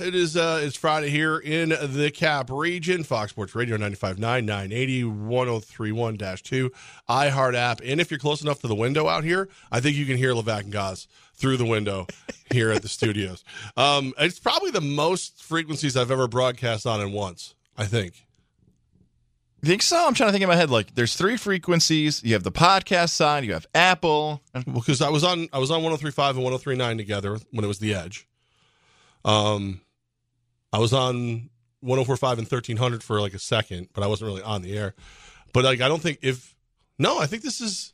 It is uh, it's Friday here in the Cap region. Fox Sports Radio 95.9, 980, 1031-2, iHeart app. And if you're close enough to the window out here, I think you can hear Levack and Goz through the window here at the studios. Um, it's probably the most frequencies I've ever broadcast on in once, I think. You think so? I'm trying to think in my head. Like, there's three frequencies. You have the podcast side. You have Apple. Because I was on I was on 103.5 and 103.9 together when it was the Edge. Um, I was on 104.5 and 1300 for like a second, but I wasn't really on the air. But like, I don't think if no, I think this is,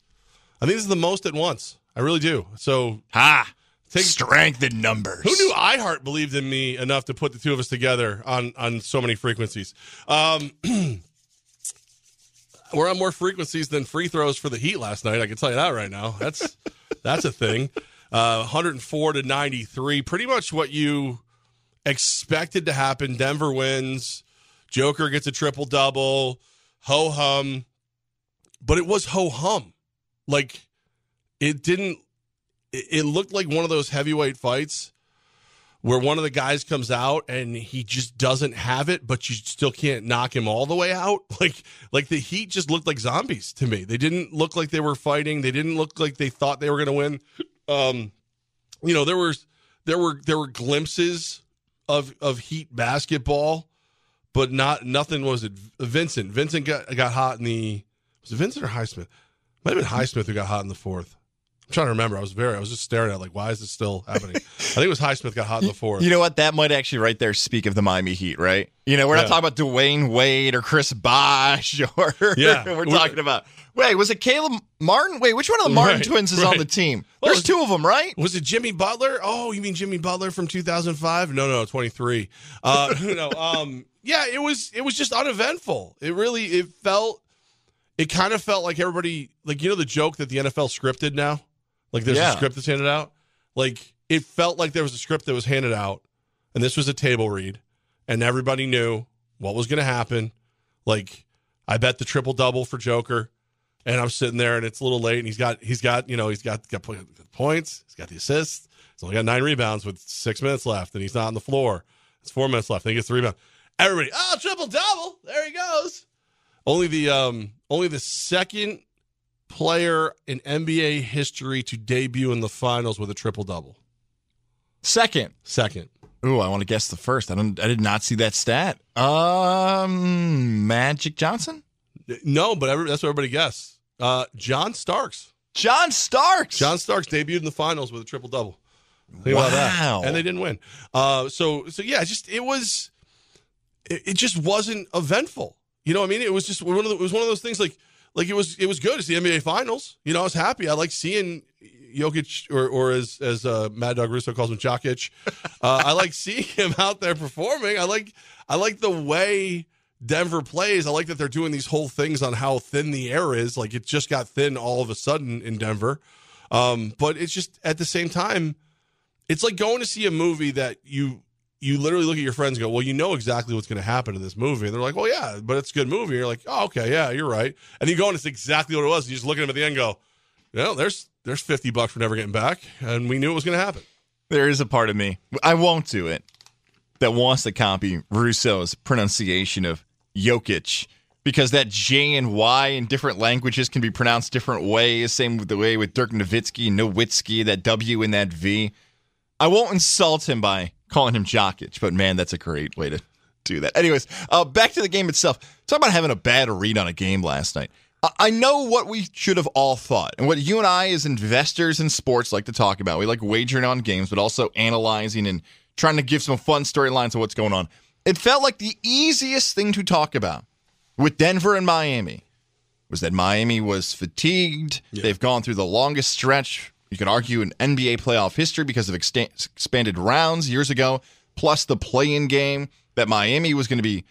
I think this is the most at once. I really do. So Ha! take Strength in numbers. who knew iHeart believed in me enough to put the two of us together on on so many frequencies? Um, we're on more frequencies than free throws for the Heat last night. I can tell you that right now. That's that's a thing. Uh, 104 to 93, pretty much what you expected to happen. Denver wins. Joker gets a triple double. Ho hum, but it was ho hum. Like it didn't. It, looked like one of those heavyweight fights where one of the guys comes out and he just doesn't have it, but you still can't knock him all the way out. Like like the Heat just looked like zombies to me. They didn't look like they were fighting. They didn't look like they thought they were going to win. Um, you know there was there were there were glimpses of of Heat basketball, but not nothing was it. Vincent Vincent got got hot in the was it Vincent or Highsmith? Might have been Highsmith who got hot in the fourth. I'm trying to remember. I was very I was just staring at it like why is this still happening? I think it was Highsmith got hot in the fourth. You know what? That might actually right there speak of the Miami Heat, right? You know, we're Yeah. not talking about Dwyane Wade or Chris Bosh or Yeah. we're talking about wait, was it Caleb Martin? Wait, which one of the Martin Right, twins is on the team? Well, There's two of them, right? Was it Jimmy Butler? Oh, you mean Jimmy Butler from 2005? No, no, 23. Uh, no, um, yeah, it was it was just uneventful. It really it felt it kind of felt like everybody like you know the joke that the NFL scripted now, like there's Yeah. a script that's handed out. Like it felt like there was a script that was handed out, and this was a table read, and everybody knew what was going to happen. Like I bet the triple double for Joker and I'm sitting there, and it's a little late, and he's got he's got you know he's got got points, he's got the assists, he's only got nine rebounds with six minutes left, and he's not on the floor. It's four minutes left, and he gets the rebound. Everybody, oh triple double, there he goes. Only the um only the second player in NBA history to debut in the finals with a triple double. Second. Second, Ooh, I want to guess the first. I don't I did not see that stat. Um Magic Johnson? no, but every, that's what everybody guessed. Uh, John Starks. John Starks. John Starks debuted in the finals with a triple double. Think about that. Wow. And they didn't win. Uh, so so yeah, just it was, it, it just wasn't eventful. You know, what I mean, it was just one of the, it was one of those things like like it was it was good. It's the NBA Finals. You know, I was happy. I like seeing Jokic or or as as uh, Mad Dog Russo calls him Jokic. Uh, I like seeing him out there performing. I like I like the way Denver plays. I like that they're doing these whole things on how thin the air is. Like it just got thin all of a sudden in Denver. Um, but it's just at the same time, it's like going to see a movie that you you literally look at your friends and go, Well, you know exactly what's gonna happen in this movie. And they're like, Well, yeah, but it's a good movie. you're like, Oh, okay, yeah, you're right. And you go and it's exactly what it was. And you just look at them at the end and go, Well, there's there's fifty bucks we're never getting back. And we knew it was gonna happen. There is a part of me. I won't do it. That wants to copy Russo's pronunciation of Jokic because that J and Y in different languages can be pronounced different ways. Same with the way with Dirk Nowitzki, Nowitzki, that W and that V. I won't insult him by calling him Jokic, but man, that's a great way to do that. Anyways, uh, back to the game itself. Talk about having a bad read on a game last night. I- I know what we should have all thought, and what you and I, as investors in sports, like to talk about. We like wagering on games, but also analyzing and trying to give some fun storylines of what's going on. It felt like the easiest thing to talk about with Denver and Miami was that Miami was fatigued. They've gone through the longest stretch, you could argue, in NBA playoff history because of expanded rounds years ago, plus the play in game, that Miami was going to be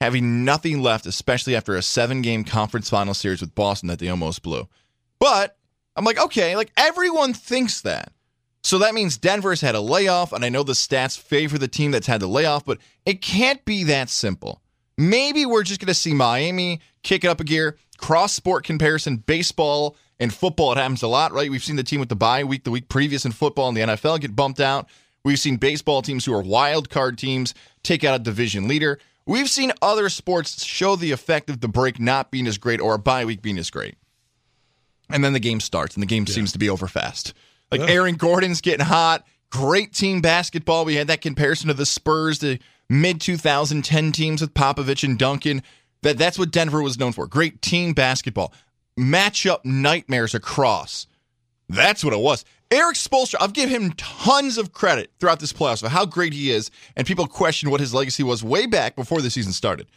having nothing left, especially after a seven game conference final series with Boston that they almost blew. But I'm like, okay, like everyone thinks that. So that means Denver's had a layoff, and I know the stats favor the team that's had the layoff, but it can't be that simple. Maybe we're just going to see Miami kick it up a gear, cross sport comparison, baseball and football. It happens a lot, right? We've seen the team with the bye week, the week previous in football and the NFL get bumped out. We've seen baseball teams who are wild card teams take out a division leader. We've seen other sports show the effect of the break not being as great or a bye week being as great. And then the game starts and the game yeah. seems to be over fast. Like yeah. Aaron Gordon's getting hot. Great team basketball. We had that comparison to the Spurs, the mid 2010 teams with Popovich and Duncan. That that's what Denver was known for. Great team basketball. Matchup nightmares across. That's what it was. Erik Spoelstra, I've given him tons of credit throughout this playoffs for how great he is, and people question what his legacy was way back before the season started.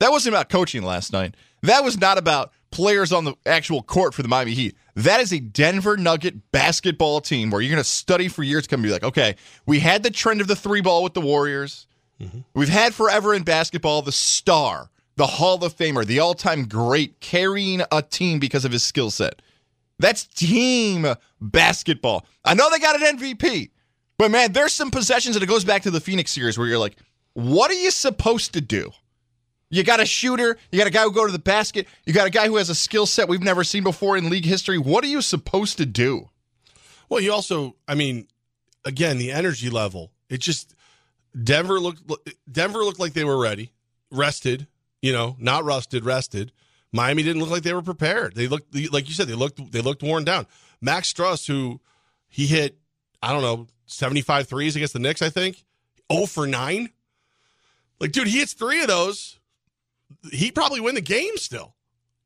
That wasn't about coaching last night. That was not about players on the actual court for the Miami Heat. That is a Denver Nugget basketball team where you're going to study for years to come and be like, okay, we had the trend of the three ball with the Warriors. Mm-hmm. We've had forever in basketball the star, the Hall of Famer, the all time great carrying a team because of his skill set. That's team basketball. I know they got an MVP, but man, there's some possessions that it goes back to the Phoenix series where you're like, what are you supposed to do? You got a shooter, you got a guy who go to the basket, you got a guy who has a skill set we've never seen before in league history. What are you supposed to do? Well, you also, I mean, again, the energy level. It just Denver looked Denver looked like they were ready, rested, you know, not rusted, rested. Miami didn't look like they were prepared. They looked like you said they looked they looked worn down. Max Strus, who he hit, I don't know, 75 threes against the Knicks, I think. 0 for 9. Like, dude, he hits three of those. He probably win the game still.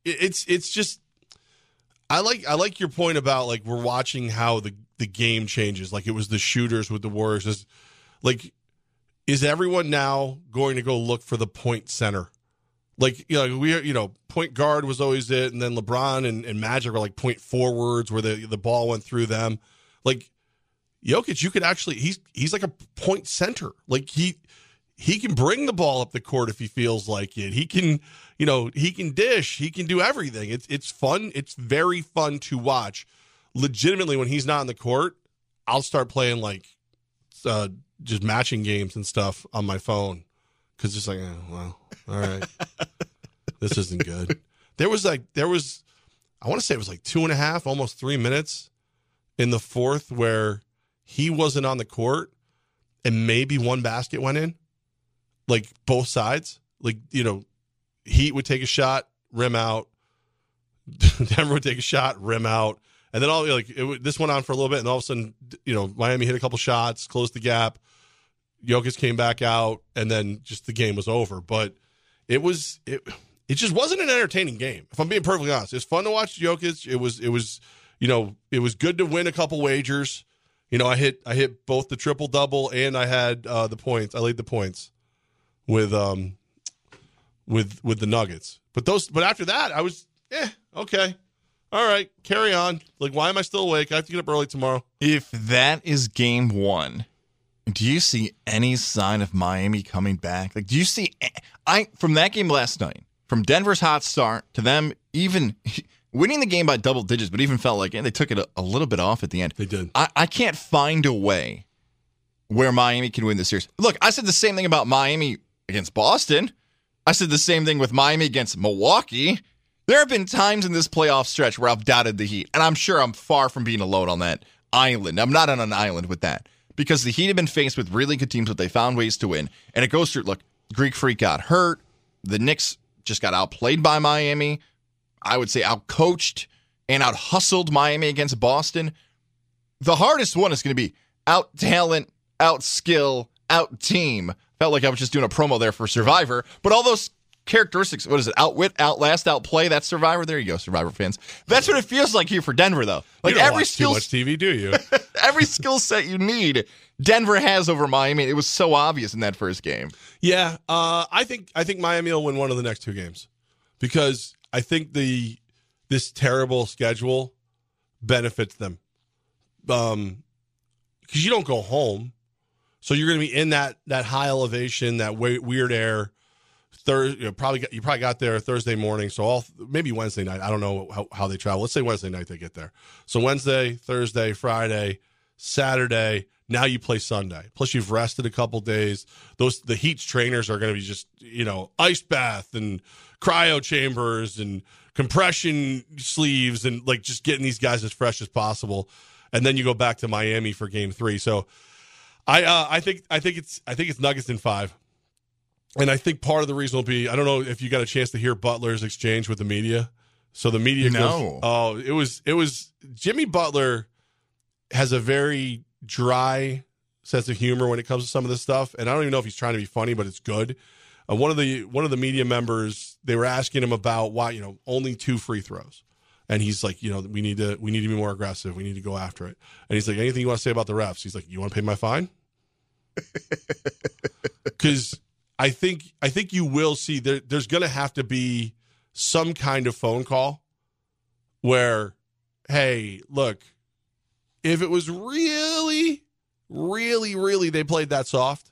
It's it's just I like I like your point about like we're watching how the the game changes. Like it was the shooters with the Warriors. Is like is everyone now going to go look for the point center? Like you know we you know point guard was always it and then lebron and, and magic were like point forwards where the the ball went through them like Jokic, you could actually he's he's like a point center. Like he he can bring the ball up the court if he feels like it. He can, you know, he can dish, he can do everything. It's it's fun. It's very fun to watch. Legitimately, when he's not in the court, I'll start playing like uh, just matching games and stuff on my phone because it's like, oh, well, all right, this isn't good. There was like, there was, I want to say it was like two and a half, almost three minutes in the fourth where he wasn't on the court and maybe one basket went in, like both sides. Like, you know, Heat would take a shot, rim out. Denver would take a shot, rim out. And then all like it, this went on for a little bit, and all of a sudden, you know, Miami hit a couple shots, closed the gap. Jokic came back out, and then just the game was over. But it was it it just wasn't an entertaining game. If I'm being perfectly honest, it's fun to watch Jokic. It was it was you know it was good to win a couple wagers. You know, I hit I hit both the triple double and I had uh, the points. I laid the points with um with with the Nuggets. But those but after that, I was eh okay. All right, carry on. Like, why am I still awake? I have to get up early tomorrow. If that is game one, do you see any sign of Miami coming back? Like, do you see I from that game last night, from Denver's hot start to them even winning the game by double digits, but even felt like and they took it a, a, little bit off at the end. They did. I, I can't find a way where Miami can win the series. Look, I said the same thing about Miami against Boston. I said the same thing with Miami against Milwaukee. There have been times in this playoff stretch where I've doubted the Heat, and I'm sure I'm far from being alone on that island. I'm not on an island with that because the Heat have been faced with really good teams, but they found ways to win. And it goes through. Look, Greek Freak got hurt. The Knicks just got outplayed by Miami. I would say outcoached and out hustled Miami against Boston. The hardest one is going to be out talent, out skill, out team. Felt like I was just doing a promo there for Survivor, but all those characteristics. What is it? Outwit, outlast, outplay. That's Survivor. There you go, Survivor fans. That's what it feels like here for Denver, though. Like every skill, too much TV, do you? every skill set you need, Denver has over Miami. It was so obvious in that first game. Yeah, uh, I think I think Miami will win one of the next two games because I think the this terrible schedule benefits them. Um, because you don't go home, so you're going to be in that that high elevation, that weird air Thursday, you know, probably got, you probably got there Thursday morning, so all maybe Wednesday night. I don't know how, how they travel. Let's say Wednesday night they get there. So Wednesday, Thursday, Friday, Saturday. Now you play Sunday. Plus you've rested a couple days. Those the Heat's trainers are going to be just you know ice bath and cryo chambers and compression sleeves and like just getting these guys as fresh as possible. And then you go back to Miami for Game Three. So I uh, I think I think it's I think it's Nuggets in five, and I think part of the reason will be I don't know if you got a chance to hear Butler's exchange with the media. So the media No. goes, oh, it was it was Jimmy Butler has a very dry sense of humor when it comes to some of this stuff, and I don't even know if he's trying to be funny, but it's good. Uh, one of the one of the media members they were asking him about why you know only two free throws, and he's like, you know, we need to we need to be more aggressive. We need to go after it. And he's like, anything you want to say about the refs? He's like, you want to pay my fine? Because I think I think you will see there, there's going to have to be some kind of phone call where, hey, look, if it was really, really, really they played that soft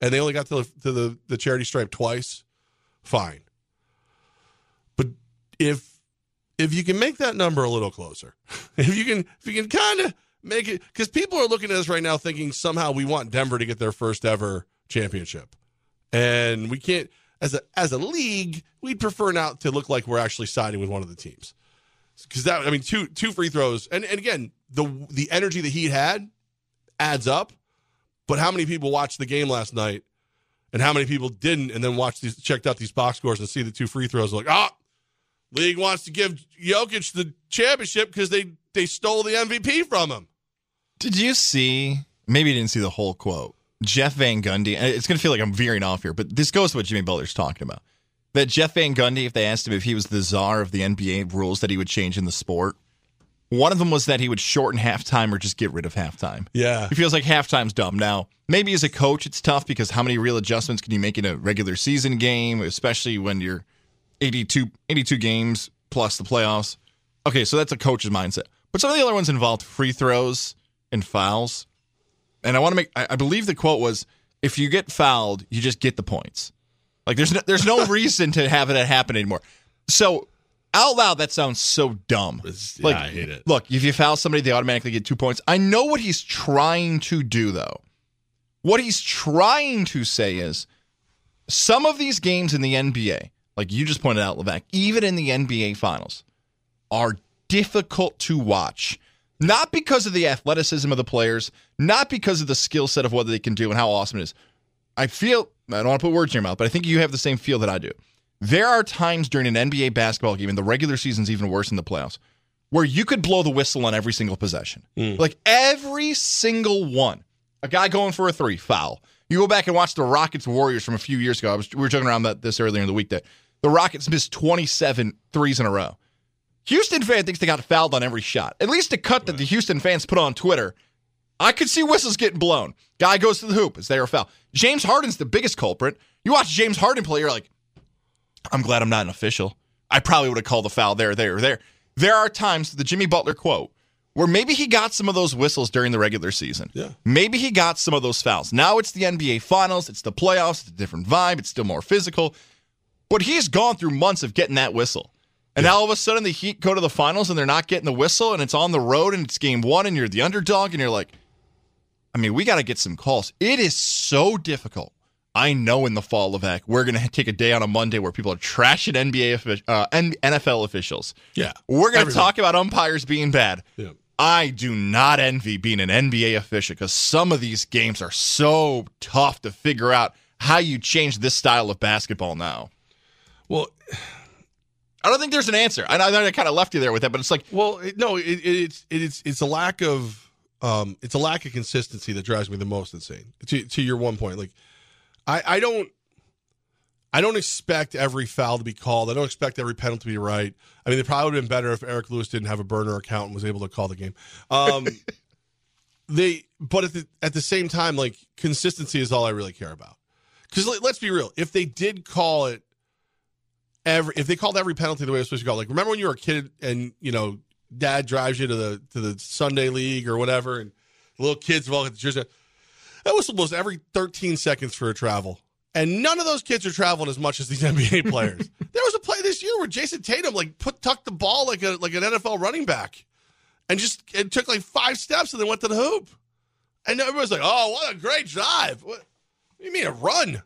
and they only got to the, to the, the charity stripe twice, fine. But if if you can make that number a little closer, if you can if you can kind of make it because people are looking at us right now thinking somehow we want Denver to get their first ever championship, and we can't as a as a league we'd prefer not to look like we're actually siding with one of the teams because that I mean two two free throws and and again the the energy that he had adds up, but how many people watched the game last night? And how many people didn't, and then watched these, checked out these box scores and see the two free throws, like, ah, League wants to give Jokic the championship because they they stole the MVP from him. Did you see? Maybe you didn't see the whole quote. Jeff Van Gundy. It's going to feel like I'm veering off here, but this goes to what Jimmy Butler's talking about. That Jeff Van Gundy, if they asked him if he was the czar of the NBA rules that he would change in the sport, one of them was that he would shorten halftime or just get rid of halftime. Yeah, He feels like halftime's dumb. Now, maybe as a coach, it's tough because how many real adjustments can you make in a regular season game, especially when you're 82, 82 games plus the playoffs? Okay, so that's a coach's mindset. But some of the other ones involved free throws and fouls. And I want to make, I, I believe the quote was, if you get fouled, you just get the points. Like there's no, there's no reason to have it happen anymore. So out loud, that sounds so dumb. It's- Like, I hate it. Look, if you foul somebody, they automatically get two points. I know what he's trying to do, though. What he's trying to say is some of these games in the NBA, like you just pointed out, Levack, even in the NBA finals, are difficult to watch. Not because of the athleticism of the players, not because of the skill set of what they can do and how awesome it is. I feel, I don't want to put words in your mouth, but I think you have the same feel that I do. There are times during an NBA basketball game, and the regular season's even worse than the playoffs, where you could blow the whistle on every single possession. Hmm. Like every single one. A guy going for a three, foul. You go back and watch the Rockets Warriors from a few years ago. I was, we were joking around about this earlier in the week that the Rockets missed 27 threes in a row. Houston fan thinks they got fouled on every shot. At least a cut that the Houston fans put on Twitter. I could see whistles getting blown. Guy goes to the hoop. Is there a foul? James Harden's the biggest culprit. You watch James Harden play, you're like, I'm glad I'm not an official. I probably would have called the foul there, there, there. There are times, the Jimmy Butler quote, where maybe he got some of those whistles during the regular season. Yeah. Maybe he got some of those fouls. Now it's the NBA Finals, it's the playoffs, it's a different vibe, it's still more physical. But he's gone through months of getting that whistle. And now all of a sudden the Heat go to the finals and they're not getting the whistle and it's on the road and it's game one and you're the underdog and you're like, I mean, we got to get some calls. It is so difficult. I know in the fall, of Levack, we're going to take a day on a Monday where people are trashing NBA uh, NFL officials. Yeah. We're going to talk about umpires being bad. Yeah. I do not envy being an NBA official because some of these games are so tough to figure out how you change this style of basketball now. Well, I don't think there's an answer. I I kind of left you there with that, but it's like, well, it, no, it, it, it's it's it's a lack of um, it's a lack of consistency that drives me the most insane. To to your one point, like I I don't I don't expect every foul to be called. I don't expect every penalty to be right. I mean, it probably would have been better if Eric Lewis didn't have a burner account and was able to call the game. Um, they, but at the at the same time, like consistency is all I really care about. Because let's be real, if they did call it every, if they called every penalty the way it was supposed to go, like remember when you were a kid and you know dad drives you to the to the Sunday league or whatever, and little kids have all got the jersey. That whistle blows every 13 seconds for a travel. And none of those kids are traveling as much as these NBA players. there was a play this year where Jayson Tatum like put tucked the ball like a like an NFL running back, and just it took like five steps and then went to the hoop. And everyone's like, "Oh, what a great drive! What, what do you mean a run?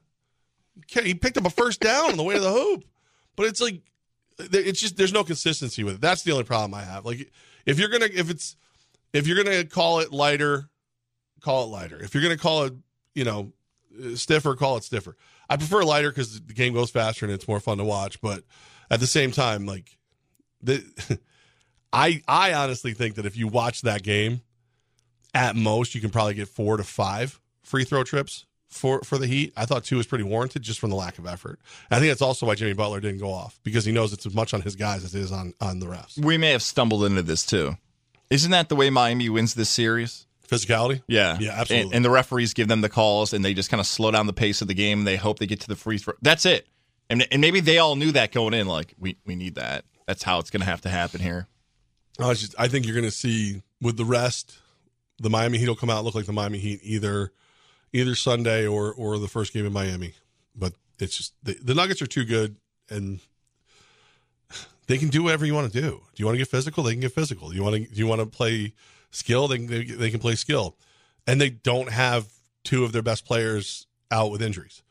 He picked up a first down on the way to the hoop." But it's like it's just there's no consistency with it. That's the only problem I have. Like if you're gonna if it's if you're gonna call it lighter, call it lighter. If you're to call it, you know, uh, stiffer, call it stiffer. I prefer lighter because the game goes faster and it's more fun to watch. But at the same time, like the, I I honestly think that if you watch that game, at most you can probably get four to five free throw trips for for the Heat. I thought two was pretty warranted just from the lack of effort. I think that's also why Jimmy Butler didn't go off because he knows it's as much on his guys as it is on on the refs. We may have stumbled into this too. Isn't that the way Miami wins this series? Physicality? Yeah. Yeah, absolutely. And, and the referees give them the calls and they just kind of slow down the pace of the game and they hope they get to the free throw. That's it. And, and maybe they all knew that going in. Like, we, we need that. That's how it's going to have to happen here. I, just, I think you're going to see with the rest, the Miami Heat will come out look like the Miami Heat either either Sunday or or the first game in Miami. But it's just the, the Nuggets are too good and they can do whatever you want to do. Do you want to get physical? They can get physical. Do you want to do you want to play skill? They, they they can play skill, and they don't have two of their best players out with injuries.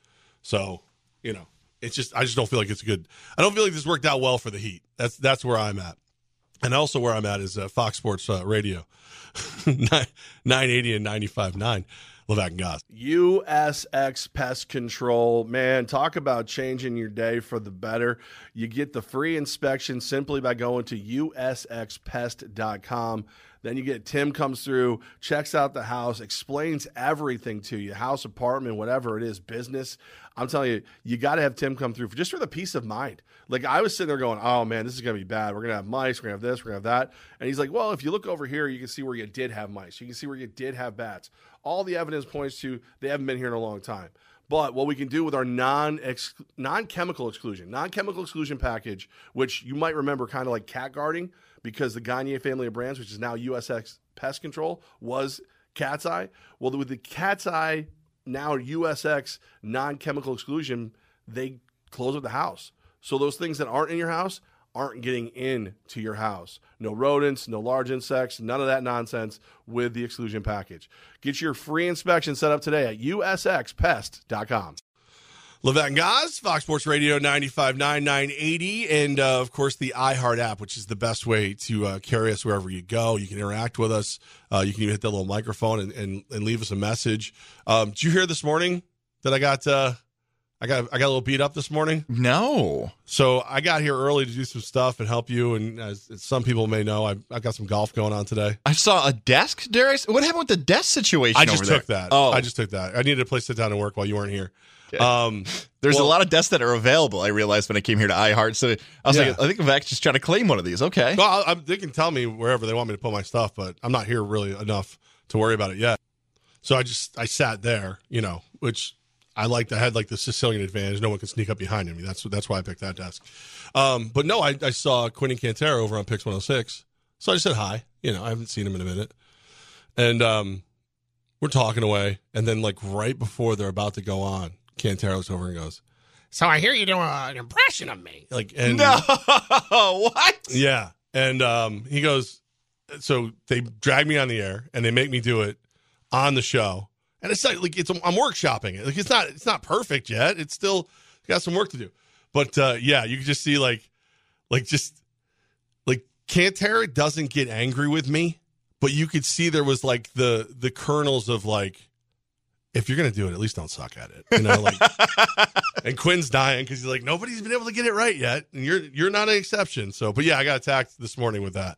So you know, it's just I just don't feel like it's good. I don't feel like this worked out well for the Heat. That's that's where I'm at, and also where I'm at is uh, Fox Sports uh, Radio, nine eighty and ninety five nine. Levack and Goz. USX Pest Control. Man, talk about changing your day for the better. You get the free inspection simply by going to usxpest.com. Then you get Tim comes through, checks out the house, explains everything to you house, apartment, whatever it is, business. I'm telling you, you got to have Tim come through for just for the peace of mind. Like I was sitting there going, oh man, this is to be bad. We're to have mice. We're to have this. We're to have that. And he's like, well, if you look over here, you can see where you did have mice. You can see where you did have bats. All the evidence points to they haven't been here in a long time. But what we can do with our non non chemical exclusion, non chemical exclusion package, which you might remember kind of like cat guarding, because the Gagne family of brands, which is now USX Pest Control, was Cat's Eye. Well, with the Cat's Eye now USX non chemical exclusion, they close up the house. So those things that aren't in your house aren't getting in to your house. No rodents, no large insects, none of that nonsense with the exclusion package. Get your free inspection set up today at usxpest.com. Levack and Goz, Fox Sports Radio 95.9, 980, and uh, of course the iHeart app, which is the best way to uh, carry us wherever you go. You can interact with us. Uh, you can even hit that little microphone and, and, and leave us a message. Um, did you hear this morning that I got uh, I got I got a little beat up this morning? No. So I got here early to do some stuff and help you. And as some people may know, I I got some golf going on today. I saw a desk, Darius. What happened with the desk situation? I just took there? that. Oh, I just took that. I needed a place to sit down and work while you weren't here. Um, There's well- a lot of desks that are available. I realized when I came here to iHeart. So I was Yeah. like, I think Vac's just trying to claim one of these. Okay. Well, I, I, they can tell me wherever they want me to put my stuff, but I'm not here really enough to worry about it yet. So I just I sat there, you know, which I liked. I had like the Sicilian advantage. No one could sneak up behind me. That's that's why I picked that desk. Um, but no, I, I saw Quentin Cantero over on Pix 106, so I just said hi. You know, I haven't seen him in a minute, and um, we're talking away, and then like right before they're about to go on, Cantero's over and goes. So I hear you doing an impression of me, like and No. what? yeah. And um, he goes, so they drag me on the air and they make me do it on the show. And it's like, like it's I'm workshopping it. Like it's not it's not perfect yet. It's still got some work to do. But uh, yeah, you can just see like like just like Cantera doesn't get angry with me, but you could see there was like the the kernels of like if you're gonna do it, at least don't suck at it. You know, like and Quinn's dying because he's like nobody's been able to get it right yet, and you're you're not an exception. So, but yeah, I got attacked this morning with that.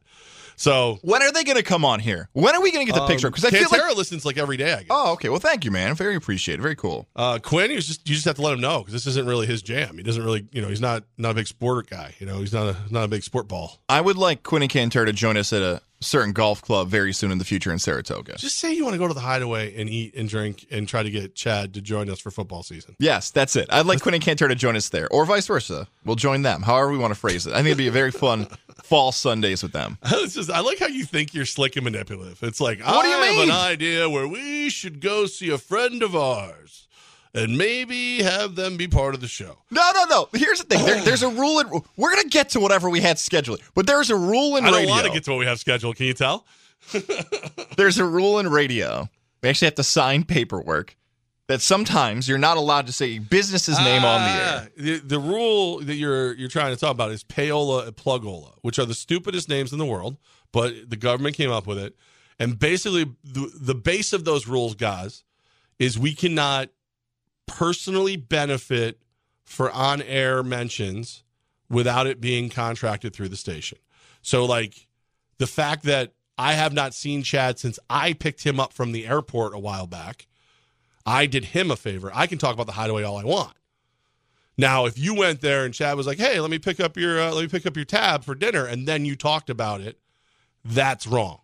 So When are they going to come on here? When are we going to get the picture? Because I feel like. Cantera listens like every day. I guess. Oh, okay. Well, thank you, man. Very appreciated. Very cool. Uh, Quinn, was just you just have to let him know because this isn't really his jam. He doesn't really, you know, he's not not a big sport guy. You know, he's not a not a big sport ball. I would like Quinn and Cantor to join us at a certain golf club very soon in the future in Saratoga. Just say you want to go to the Hideaway and eat and drink and try to get Chad to join us for football season. Yes, that's it. I'd like Quinn and Cantor to join us there, or vice versa. We'll join them, however we want to phrase it. I think it'd be a very fun fall Sundays with them. it's just I like how you think you're slick and manipulative. It's like What do you I have mean? an idea where we should go see a friend of ours and maybe have them be part of the show. No, no, no. Here's the thing. There, there's a rule in. We're gonna get to whatever we had scheduled, but there's a rule in I don't want to get to what we have scheduled. Can you tell? there's a rule in radio. We actually have to sign paperwork that sometimes you're not allowed to say a business's name on the air. Ah, The, the rule that you're you're trying to talk about is payola and plugola, which are the stupidest names in the world, but the government came up with it. And basically, the, the base of those rules, guys, is we cannot personally benefit for on air mentions without it being contracted through the station. So, like, the fact that I have not seen Chad since I picked him up from the airport a while back, I did him a favor. I can talk about the hideaway all I want. Now, if you went there and Chad was like, "Hey, let me pick up your uh, let me pick up your tab for dinner," and then you talked about it, that's wrong.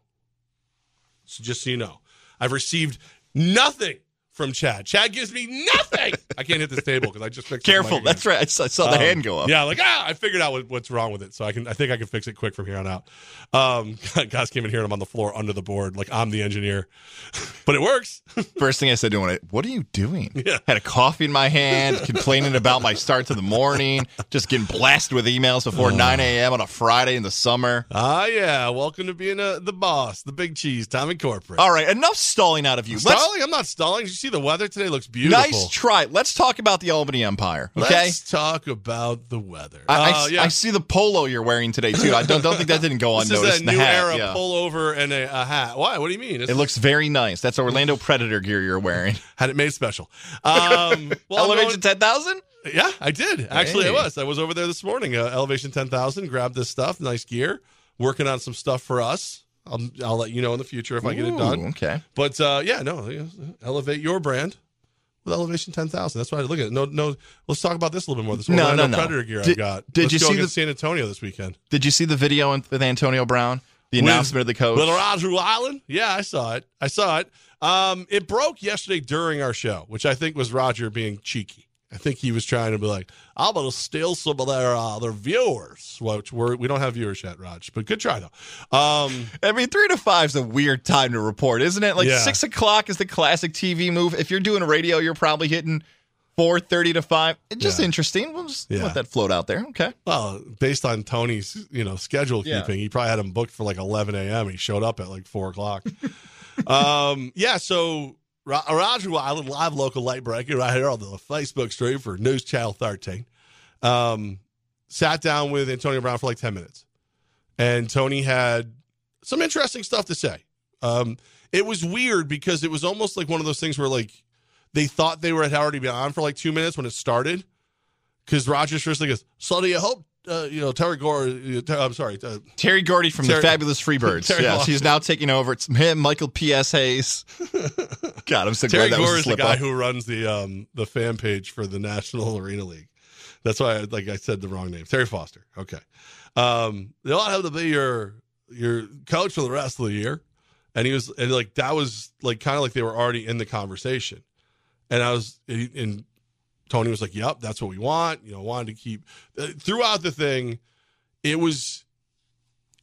So just so you know, I've received nothing from Chad. Chad gives me nothing. I can't hit this table because I just fixed. Careful. That's right. I saw, I saw the Um, hand go up. Yeah, like ah, I figured out what, what's wrong with it, so I can. I think I can fix it quick from here on out. Um, guys came in here and I'm on the floor under the board, like I'm the engineer, but it works. First thing I said to him, "What are you doing?" Yeah. Had a coffee in my hand, complaining about my start to the morning, just getting blasted with emails before 9 a.m. on a Friday in the summer. Ah, yeah. Welcome to being a, the boss, the big cheese, Tommy Corporate. All right, enough stalling out of you. Stalling? I'm not stalling. Did you see the weather today? Looks beautiful. nice try. Let's talk about the Albany Empire. Okay. Let's talk about the weather. I, I Uh, yeah. I see the polo you're wearing today too. I don't don't think that didn't go this unnoticed. is a new hat, era yeah. pullover and a, a hat. Why? What do you mean? It's, It looks very nice. That's Orlando Predator gear you're wearing. had it made special. Um, well, Elevation going- 10,000? Yeah, I did. Actually, Hey. I was. I was over there this morning. Uh, Elevation 10,000. Grabbed this stuff. Nice gear. Working on some stuff for us. I'll, I'll let you know in the future if I get it Ooh, done. Okay. But uh, yeah, no, elevate your brand with Elevation 10,000. That's why I look at it. No, no. Let's talk about this a little bit more. This No, Orlando no, no. Predator gear I've got. did Let's you see the- San Antonio this weekend? Did you see the video with Antonio Brown? The With- announcement of the coach? With Rodger Wyland? Yeah, I saw it. I saw it. Um, it broke yesterday during our show, which I think was Roger being cheeky. I think he was trying to be like, I'm going to steal some of their uh, their viewers, which we're, we don't have viewers yet, Raj. But good try, though. Um, I mean, three to five is a weird time to report, isn't it? Like Yeah. six o'clock is the classic TV move. If you're doing radio, you're probably hitting four thirty to five. It's just Yeah. interesting. We'll just Yeah. let that float out there. Okay. well, based on Tony's you know schedule Yeah. keeping, he probably had him booked for like 11 a.m. He showed up at like four o'clock. um, yeah, so Rodger Wyland, live local light breaker right here on the Facebook stream for News Channel 13. Um, sat down with Antonio Brown for like 10 minutes. And Tony had some interesting stuff to say. Um, it was weird because it was almost like one of those things where like they thought they were had already been on for like two minutes when it started. Because Rogers first goes, so do you hope, uh, you know, Terry Gore, uh, I'm sorry, uh, Terry Gordy from Terry- the Fabulous Freebirds. Terry yes, Lawson. he's now taking over. It's him, Michael P.S. Hayes. God, I'm so Terry glad that was Gore is the guy up. who runs the um the fan page for the National Arena League. That's why, I, like I said, the wrong name. Terry Foster. Okay. Um, they'll have to be your your coach for the rest of the year, and he was and like that was like kind of like they were already in the conversation, and I was and Tony was like, "Yep, that's what we want." You know, wanted to keep uh, throughout the thing. It was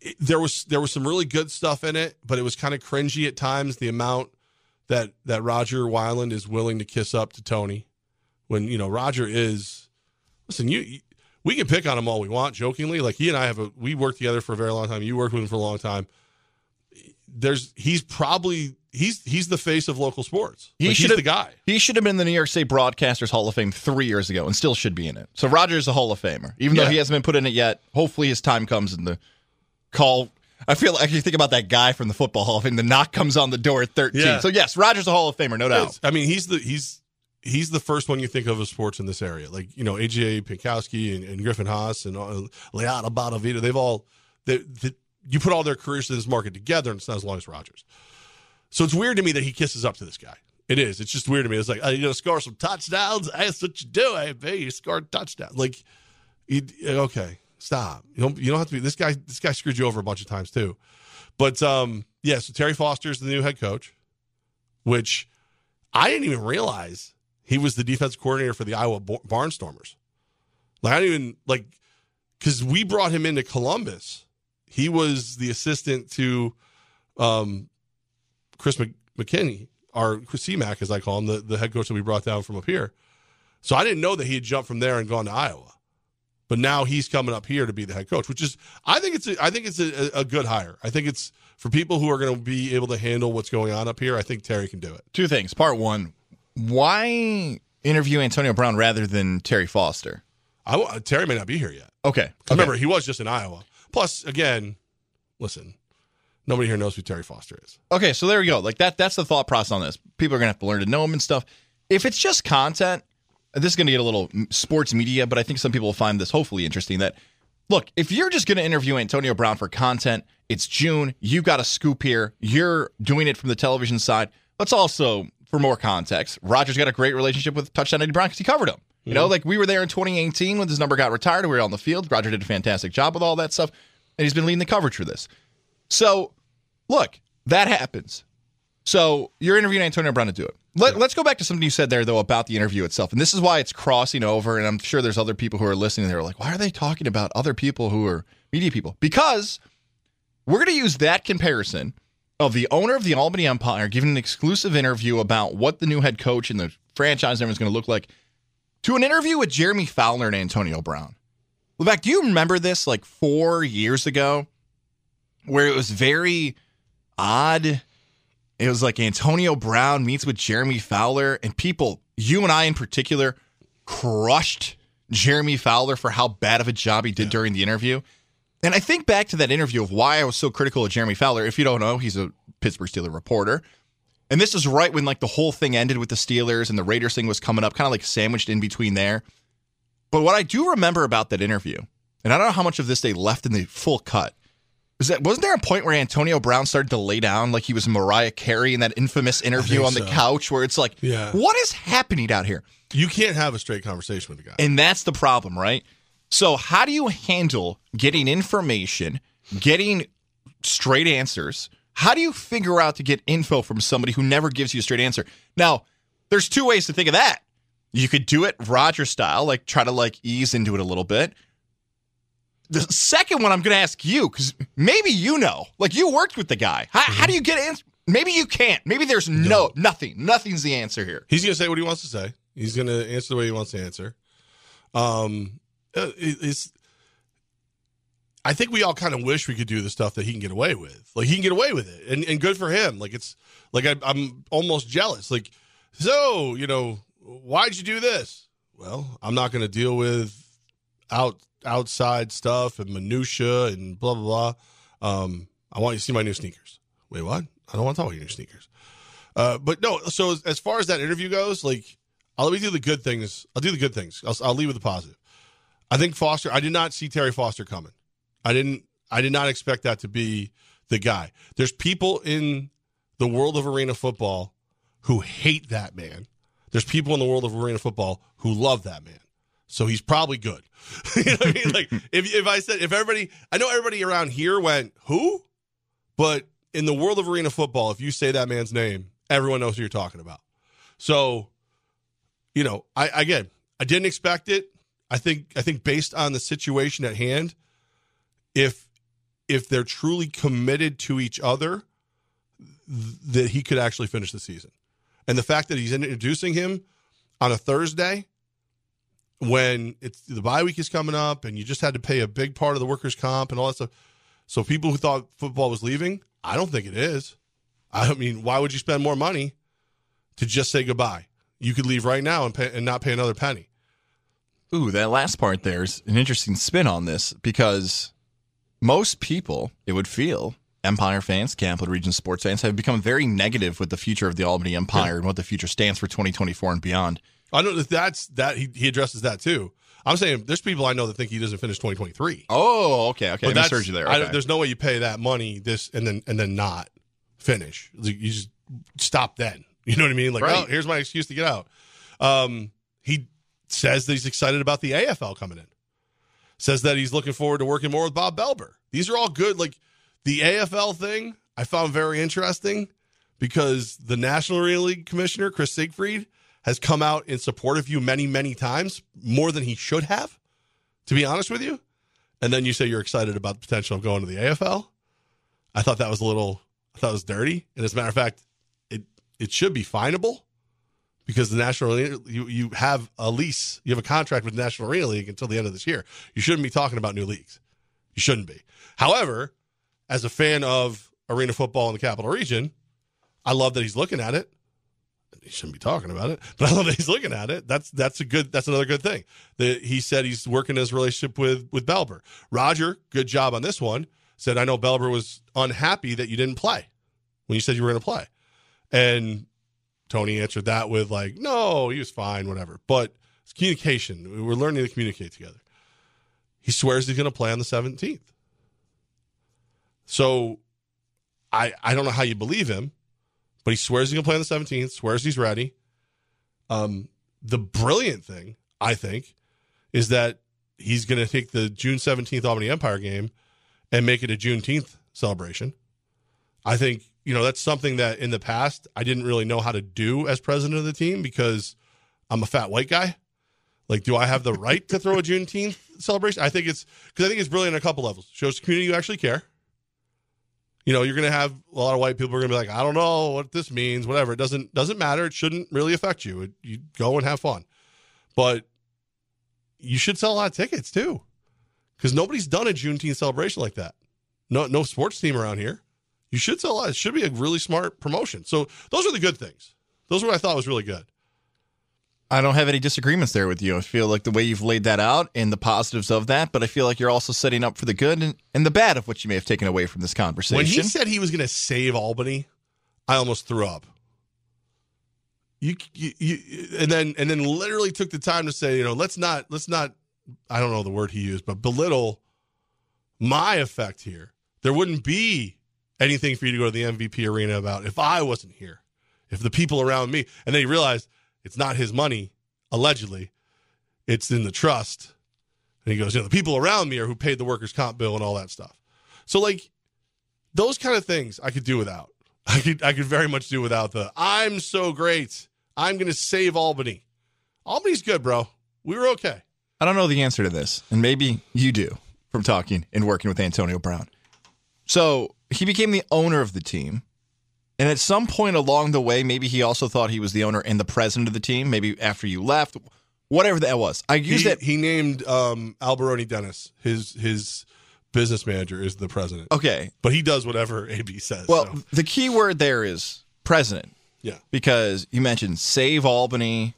it, there was there was some really good stuff in it, but it was kind of cringy at times. The amount that that Rodger Wyland is willing to kiss up to Tony, when you know Roger is. Listen, you, you- we can pick on him all we want, jokingly. Like he and I have a we worked together for a very long time. You worked with him for a long time. There's he's probably he's he's the face of local sports. He Like, should he's the guy. He should have been in the New York State Broadcasters Hall of Fame three years ago and still should be in it. So Rogers is a Hall of Famer, even Yeah. though he hasn't been put in it yet. Hopefully his time comes in the call. I feel like you think about that guy from the Football Hall of Fame. The knock comes on the door at 13. Yeah. So yes, Rogers a Hall of Famer, no doubt. I mean, he's the he's he's the first one you think of as sports in this area. Like you know, AJ Pinkowski and, and Griffin Haas and uh, Leata Bonavita. They've all they, they, you put all their careers in this market together, and it's not as long as Rogers. So it's weird to me that he kisses up to this guy. It is. It's just weird to me. It's like, oh, you gonna score some touchdowns? That's what you do, AB. You score a touchdown. Like, you, okay, stop. You don't. You don't have to be. This guy. This guy screwed you over a bunch of times too. But um, yeah. So Terry Foster is the new head coach, which I didn't even realize he was the defense coordinator for the Iowa Barnstormers. Like I didn't even like because we brought him into Columbus. He was the assistant to um, Chris McKinney, or Chris C-Mac, as I call him, the, the head coach that we brought down from up here. So I didn't know that he had jumped from there and gone to Iowa. But now he's coming up here to be the head coach, which is I think it's a, I think it's a, a good hire. I think it's for people who are going to be able to handle what's going on up here. I think Terry can do it. Two things. Part one, why interview Antonio Brown rather than Terry Foster? I Terry may not be here yet. Okay. okay. Remember, he was just in Iowa. Plus, again, listen, Nobody here knows who Terry Foster is. Okay, so there we go. Like that that's the thought process on this. People are going to have to learn to know him and stuff. If it's just content, this is going to get a little sports media, but I think some people will find this hopefully interesting that look, if you're just going to interview Antonio Brown for content, it's June, you got a scoop here. You're doing it from the television side. Let's also for more context, Rogers got a great relationship with Touchdown Eddie Brown because he covered him. You know, mm-hmm. like we were there in 2018 when his number got retired. We were on the field. Roger did a fantastic job with all that stuff, and he's been leading the coverage for this. So, look, that happens. So you're interviewing Antonio Brown to do it. Let, us go back to something you said there, though, about the interview itself. And this is why it's crossing over. And I'm sure there's other people who are listening. They're like, why are they talking about other people who are media people? Because we're going to use that comparison of the owner of the Albany Empire giving an exclusive interview about what the new head coach and the franchise is going to look like to an interview with Jeremy Fowler and Antonio Brown. Levack, do you remember this like four years ago where it was very odd? It was like Antonio Brown meets with Jeremy Fowler, and people, you and I in particular, crushed Jeremy Fowler for how bad of a job he did yeah. during the interview. And I think back to that interview of why I was so critical of Jeremy Fowler. If you don't know, he's a Pittsburgh Steelers reporter. And this is right when like the whole thing ended with the Steelers and the Raiders thing was coming up, kind of like sandwiched in between there. But what I do remember about that interview, and I don't know how much of this they left in the full cut, is that wasn't there a point where Antonio Brown started to lay down like he was Mariah Carey in that infamous interview on the so. couch where it's like, yeah. what is happening out here? You can't have a straight conversation with the guy. And that's the problem, right? So, how do you handle getting information, getting straight answers? How do you figure out to get info from somebody who never gives you a straight answer? Now, there's two ways to think of that. You could do it Roger style, like try to like ease into it a little bit. The second one I'm going to ask you because maybe you know, like you worked with the guy. How, mm-hmm. how do you get answer? Maybe you can't. Maybe there's no, no nothing. Nothing's the answer here. He's going to say what he wants to say. He's going to answer the way he wants to answer. Um, uh, it's I think we all kind of wish we could do the stuff that he can get away with. Like he can get away with it, and and good for him. Like it's like I, I'm almost jealous. Like so, you know, why'd you do this? Well, I'm not going to deal with out outside stuff and minutia and blah blah blah. Um, I want you to see my new sneakers. Wait, what? I don't want to talk about your new sneakers. Uh, but no. So as, as, far as that interview goes, like I'll let me do the good things. I'll do the good things. I'll, I'll leave with the positive. I think Foster. I did not see Terry Foster coming. I didn't. I did not expect that to be the guy. There's people in the world of arena football who hate that man. There's people in the world of arena football who love that man. So he's probably good. you know I mean? Like if if I said if everybody, I know everybody around here went who, but in the world of arena football, if you say that man's name, everyone knows who you're talking about. So, you know, I again, I didn't expect it. I think I think based on the situation at hand, if if they're truly committed to each other, th- that he could actually finish the season. And the fact that he's introducing him on a Thursday when it's the bye week is coming up and you just had to pay a big part of the workers' comp and all that stuff. So people who thought football was leaving, I don't think it is. I mean, why would you spend more money to just say goodbye? You could leave right now and pay, and not pay another penny. Ooh, that last part there's an interesting spin on this because most people, it would feel, Empire fans, Capital Region sports fans, have become very negative with the future of the Albany Empire yeah. and what the future stands for 2024 and beyond. I know that that's that he, he addresses that too. I'm saying there's people I know that think he doesn't finish 2023. Oh, okay, okay. But I misheard you there. Okay. I, there's no way you pay that money this and then and then not finish. You just stop then. You know what I mean? Like, right. oh, here's my excuse to get out. Um, he says that he's excited about the AFL coming in says that he's looking forward to working more with Bob Belber. These are all good. Like the AFL thing, I found very interesting because the National League commissioner, Chris Siegfried, has come out in support of you many, many times, more than he should have, to be honest with you. And then you say you're excited about the potential of going to the AFL. I thought that was a little, I thought it was dirty. And as a matter of fact, it it should be finable because the National Arena, you, you have a lease, you have a contract with the National Arena League until the end of this year. You shouldn't be talking about new leagues. You shouldn't be. However, as a fan of arena football in the capital region, I love that he's looking at it. He shouldn't be talking about it, but I love that he's looking at it. That's that's a good. That's another good thing. That he said he's working his relationship with with Belber. Roger, good job on this one. said, I know Belber was unhappy that you didn't play when you said you were going to play. And Tony answered that with, like, no, he was fine, whatever. But it's communication. We're learning to communicate together. He swears he's going to play on the 17th. So I, I don't know how you believe him, but he swears he's going to play on the 17th, swears he's ready. Um, the brilliant thing, I think, is that he's going to take the June 17th Albany Empire game and make it a Juneteenth celebration. I think, you know, that's something that in the past I didn't really know how to do as president of the team because I'm a fat white guy. Like, do I have the right to throw a Juneteenth celebration? I think it's because I think it's brilliant on a couple levels. Shows the community you actually care. You know, you're going to have a lot of white people are going to be like, I don't know what this means, whatever. It doesn't doesn't matter. It shouldn't really affect you. It, you go and have fun, but you should sell a lot of tickets too, because nobody's done a Juneteenth celebration like that. No, no sports team around here. You should sell a lot. It should be a really smart promotion. So those are the good things. Those are what I thought was really good. I don't have any disagreements there with you. I feel like the way you've laid that out and the positives of that, but I feel like you're also setting up for the good and, and the bad of what you may have taken away from this conversation. When he said he was going to save Albany, I almost threw up. You, you, you, and then and then literally took the time to say, you know, let's not let's not I don't know the word he used, but belittle my effect here. There wouldn't be anything for you to go to the MVP arena about if I wasn't here, if the people around me. And then he realized it's not his money, allegedly. It's in the trust. And he goes, you know, the people around me are who paid the workers' comp bill and all that stuff. So like those kind of things I could do without. I could I could very much do without the I'm so great. I'm gonna save Albany. Albany's good, bro. We were okay. I don't know the answer to this, and maybe you do from talking and working with Antonio Brown. So he became the owner of the team. And at some point along the way, maybe he also thought he was the owner and the president of the team. Maybe after you left, whatever that was. I use he, that. He named um, Alberoni Dennis his his business manager is the president. Okay, but he does whatever AB says. Well, so. the key word there is president. Yeah, because you mentioned save Albany.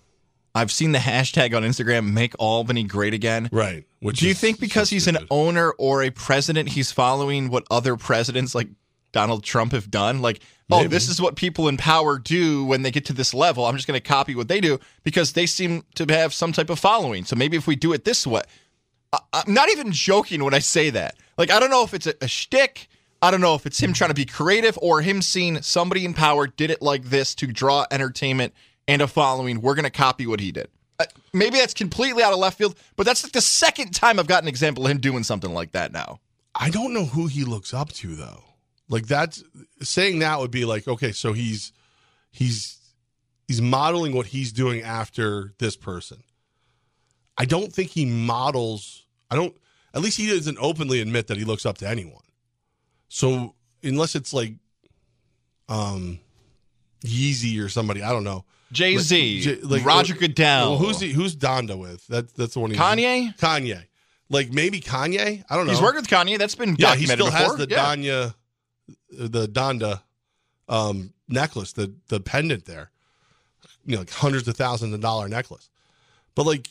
I've seen the hashtag on Instagram, make Albany great again. Right. Which Do you think because so he's an owner or a president, he's following what other presidents like Donald Trump have done? Like, Maybe. oh, this is what people in power do when they get to this level. I'm just going to copy what they do because they seem to have some type of following. So maybe if we do it this way, I, am not even joking when I say that. Like, I don't know if it's a, a shtick. I don't know if it's him trying to be creative or him seeing somebody in power did it like this to draw entertainment and a following. We're going to copy what he did. Uh, maybe that's completely out of left field, but that's like the second time I've got an example of him doing something like that now. I don't know who he looks up to though. Like that's saying that would be like okay, so he's he's he's modeling what he's doing after this person. I don't think he models. I don't. At least he doesn't openly admit that he looks up to anyone. So unless it's like, um, Yeezy or somebody, I don't know. Jay Z, like, like, Roger Goodell. Well, who's he, who's Donda with? That that's the one. Kanye. Kanye. Like maybe Kanye. I don't know. He's working with Kanye. That's been yeah. He still before. has the yeah. Danya, the Donda um, necklace, the the pendant there. You know, like hundreds of thousands of dollar necklace. But like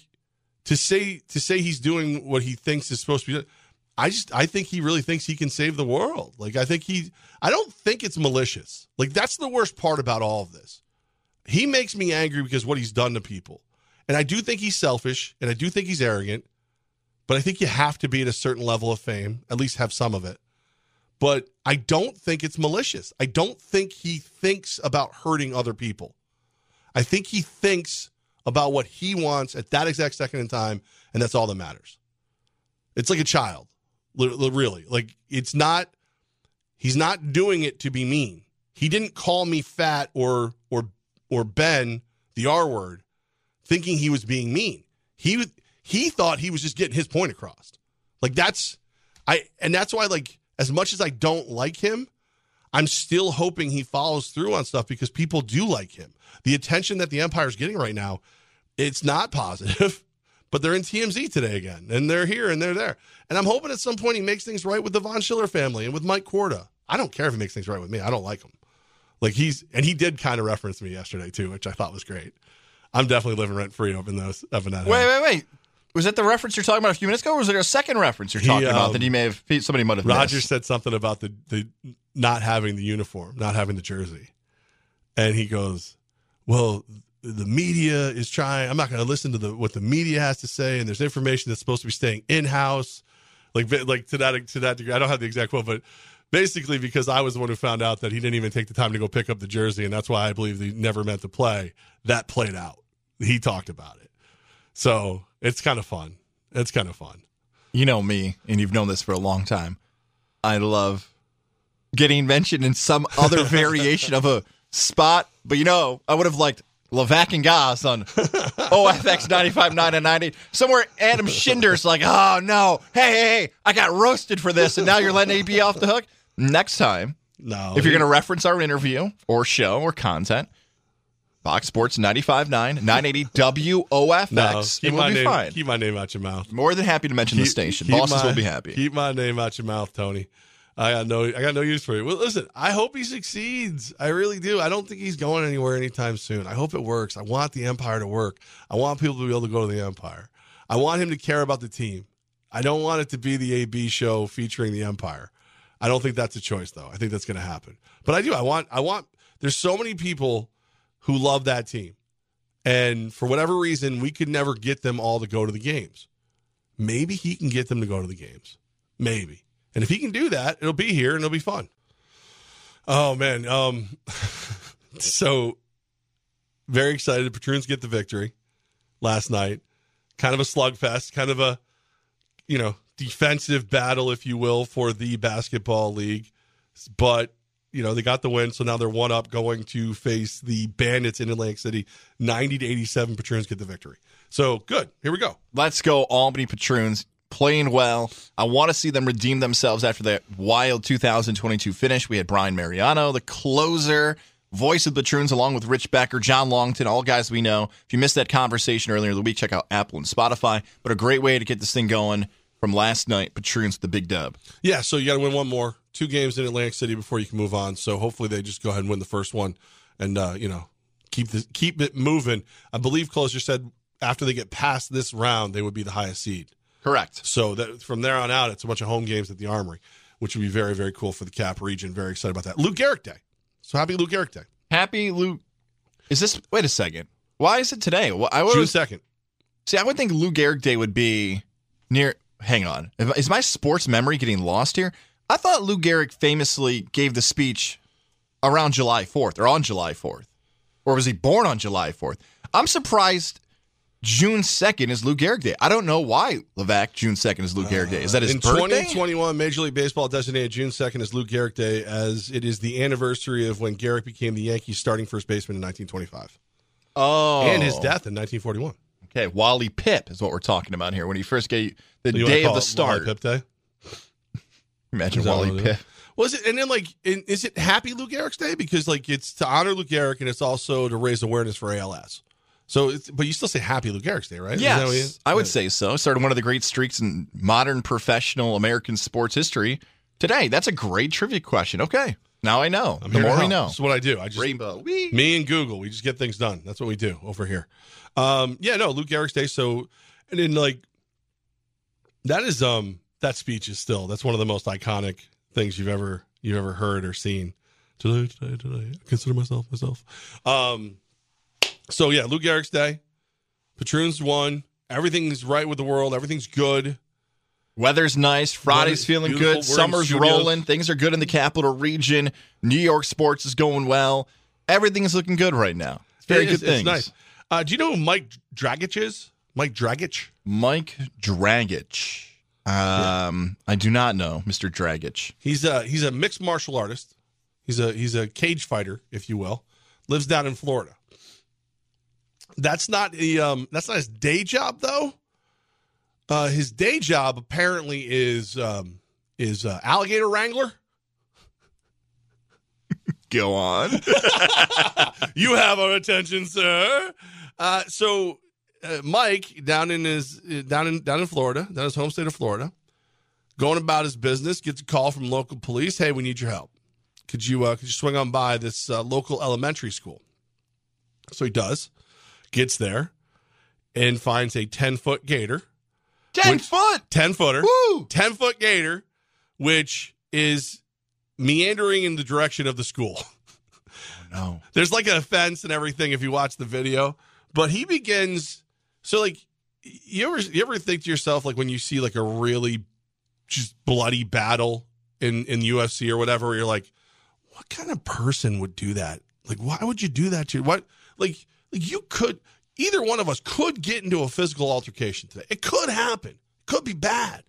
to say to say he's doing what he thinks is supposed to be I just I think he really thinks he can save the world. Like I think he I don't think it's malicious. Like that's the worst part about all of this. He makes me angry because what he's done to people. And I do think he's selfish and I do think he's arrogant. But I think you have to be at a certain level of fame, at least have some of it. But I don't think it's malicious. I don't think he thinks about hurting other people. I think he thinks about what he wants at that exact second in time, and that's all that matters. It's like a child, really. Like it's not. He's not doing it to be mean. He didn't call me fat or or or Ben the R word, thinking he was being mean. He he thought he was just getting his point across. Like that's I and that's why like as much as I don't like him, I'm still hoping he follows through on stuff because people do like him. The attention that the Empire's getting right now, it's not positive. But they're in TMZ today again, and they're here and they're there. And I'm hoping at some point he makes things right with the Von Schiller family and with Mike Korda. I don't care if he makes things right with me. I don't like him. Like he's and he did kind of reference me yesterday too, which I thought was great. I'm definitely living rent free up in those up in that. Wait, wait, wait. Was that the reference you're talking about a few minutes ago, or was there a second reference you're talking about um, that he may have somebody might have Roger missed? said something about the, the not having the uniform, not having the jersey. And he goes, Well, the media is trying. I'm not going to listen to the what the media has to say, and there's information that's supposed to be staying in house, like like to that to that degree. I don't have the exact quote, but basically because I was the one who found out that he didn't even take the time to go pick up the jersey, and that's why I believe he never meant to play. That played out. He talked about it, so it's kind of fun. It's kind of fun. You know me, and you've known this for a long time. I love getting mentioned in some other variation of a spot, but you know, I would have liked Levack and Goz on OFX 95.9 and 90. Somewhere Adam Schinder's like, oh no, hey, hey, hey, I got roasted for this, and now you're letting AB off the hook. Next time, No, if you're going to reference our interview or show or content, Fox Sports 95.9, 980 WOFX, No, keep, we'll my be name fine. keep my name out your mouth. More than happy to mention the station. keep Bosses my- will be happy. Keep my name out your mouth, Tony. I got no, I got no use for you. Well, listen, I hope he succeeds. I really do. I don't think he's going anywhere anytime soon. I hope it works. I want the Empire to work. I want people to be able to go to the Empire. I want him to care about the team. I don't want it to be the AB show featuring the Empire. I don't think that's a choice, though. I think that's going to happen. But I do. I want. I want. There's so many people who love that team, and for whatever reason, we could never get them all to go to the games. Maybe he can get them to go to the games. Maybe. And if he can do that, it'll be here and it'll be fun. Oh man. Um so very excited. Patroons get the victory last night. Kind of a slugfest, kind of a you know, defensive battle, if you will, for the basketball league. But you know, they got the win, so now they're one up going to face the Bandits in Atlantic City. 90 to 87, Patroons get the victory. So good. Here we go. Let's go, Albany Patroons. Playing well. I want to see them redeem themselves after that wild 2022 finish. We had Brian Mariano, the closer, voice of the Patroons, along with Rich Becker, John Longton, all guys we know. If you missed that conversation earlier in the week, check out Apple and Spotify. But a great way to get this thing going from last night. Patroons with the big dub. Yeah, so you got to win one more, two games in Atlantic City before you can move on. So hopefully they just go ahead and win the first one, and uh, you know keep the keep it moving. I believe closer said after they get past this round, they would be the highest seed. Correct. So that from there on out, it's a bunch of home games at the Armory, which would be very very cool for the Cap region. Very excited about that. Lou Gehrig Day. So happy Lou Gehrig Day, Happy Lou. Is this? Wait a second. Why is it today? Well, I June would second. see. I would think Lou Gehrig Day would be near. Hang on. Is my sports memory getting lost here? I thought Lou Gehrig famously gave the speech around July 4th or on July 4th. Or was he born on July 4th? I'm surprised June 2nd is Lou Gehrig Day. I don't know why Levack June 2nd is Lou Gehrig Day. Is that his uh, in birthday? 2021, Major League Baseball designated June 2nd as Lou Gehrig Day, as it is the anniversary of when Gehrig became the Yankees' starting first baseman in 1925, Oh. and his death in 1941. Okay, Wally Pipp is what we're talking about here. When he first gave the wanna day of the start. Wally Pipp Day. Imagine Wally it Was it? And then like, in, is it Happy Lou Gehrig's Day because like it's to honor Lou Gehrig and it's also to raise awareness for ALS. So, it's, but you still say Happy Lou Gehrig's Day, right? Is that what Yes, I would say so. Started one of the great streaks in modern professional American sports history today. That's a great trivia question. Okay, now I know. I'm the more we know. That's what I do. I just Rainbow. Whee! Me and Google, we just get things done. That's what we do over here. Um, yeah, no, Lou Gehrig's Day. So, and then like that is um that speech is still that's one of the most iconic things you've ever you've ever heard or seen. Today, today, today, I consider myself myself. Um, so yeah, Lou Gehrig's Day. Patroons won. Everything's right with the world. Everything's good. Weather's nice. Friday's feeling good. We're Summer's rolling. Things are good in the capital region. New York sports is going well. Everything is looking good right now. It's very It good is- things. It's nice. Uh, do you know who Mike Dragic is? Mike Dragic. Mike Dragic. Um, I do not know Mr. Dragich. He's a he's a mixed martial artist. He's a he's a cage fighter, if you will. Lives down in Florida. That's not the um that's not his day job though. Uh, his day job apparently is um is uh, alligator wrangler. Go on. you have our attention, sir. Uh, so uh, Mike down in his uh, down in down in Florida, down his home state of Florida, going about his business, gets a call from local police. Hey, we need your help. Could you uh, could you swing on by this uh, local elementary school? So he does, gets there, and finds a ten foot gator Ten Which- foot. 10 footer, Woo! 10 foot gator, which is meandering in the direction of the school. No. There's like a fence and everything if you watch the video, but he begins. So like, you ever you ever think to yourself like when you see like a really just bloody battle in in UFC or whatever, where you're like, what kind of person would do that? Like, why would you do that to what? Like, like you could either one of us could get into a physical altercation today. It could happen. It could be bad.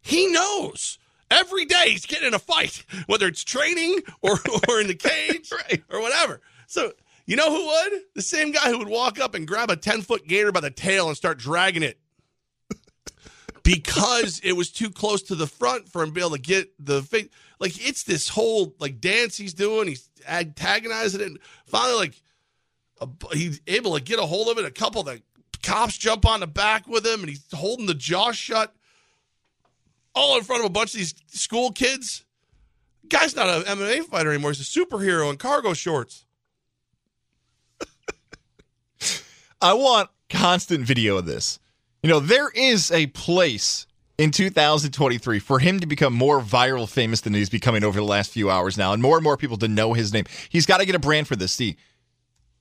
He knows. Every day he's getting in a fight, whether it's training or, or in the cage Right. or whatever. So, you know who would? The same guy who would walk up and grab a 10 foot gator by the tail and start dragging it because it was too close to the front for him to be able to get the face. Like, it's this whole like dance he's doing. He's antagonizing it. And finally, like, a, he's able to get a hold of it. A couple of the cops jump on the back with him and he's holding the jaw shut all in front of a bunch of these school kids. Guy's not an MMA fighter anymore. He's a superhero in cargo shorts. I want constant video of this. You know, there is a place in 2023 for him to become more viral famous than he's becoming over the last few hours now, and more and more people to know his name. He's got to get a brand for this. The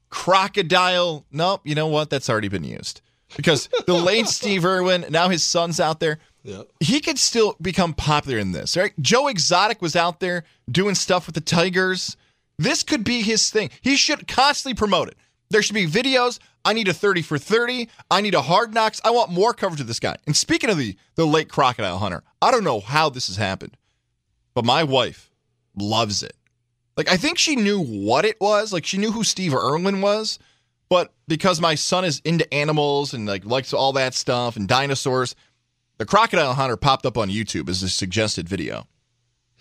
crocodile. Nope. You know what? That's already been used because the late Steve Irwin. Now his son's out there. Yeah. He could still become popular in this, right? Joe Exotic was out there doing stuff with the Tigers. This could be his thing. He should constantly promote it. There should be videos. I need a 30 for 30. I need a hard knocks. I want more coverage of this guy. And speaking of the, the late crocodile hunter, I don't know how this has happened, but my wife loves it. Like, I think she knew what it was. Like, she knew who Steve Irwin was. But because my son is into animals and like likes all that stuff and dinosaurs, the crocodile hunter popped up on YouTube as a suggested video.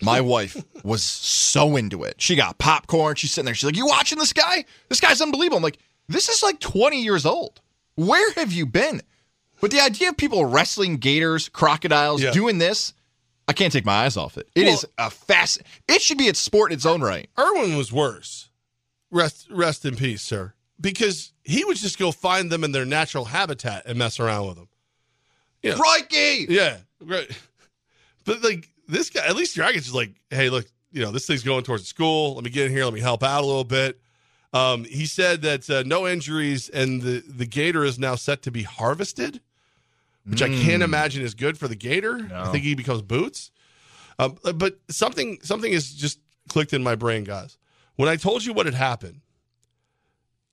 My wife was so into it. She got popcorn. She's sitting there. She's like, "You watching this guy? This guy's unbelievable." I'm like, "This is like 20 years old. Where have you been?" But the idea of people wrestling gators, crocodiles, Yeah. doing this, I can't take my eyes off it. It Well- is a fast. It should be a sport in its own right. Irwin was worse. Rest rest in peace, sir. Because he would just go find them in their natural habitat and mess around with them. Yeah. Crikey! Yeah, right. But like this guy, at least Dragon's just like, hey, look, you know, this thing's going towards the school. Let me get in here. Let me help out a little bit. Um, he said that uh, no injuries and the the gator is now set to be harvested, which I can't imagine is good for the gator. I think he becomes boots. Um, but something something has just clicked in my brain, guys. When I told you what had happened,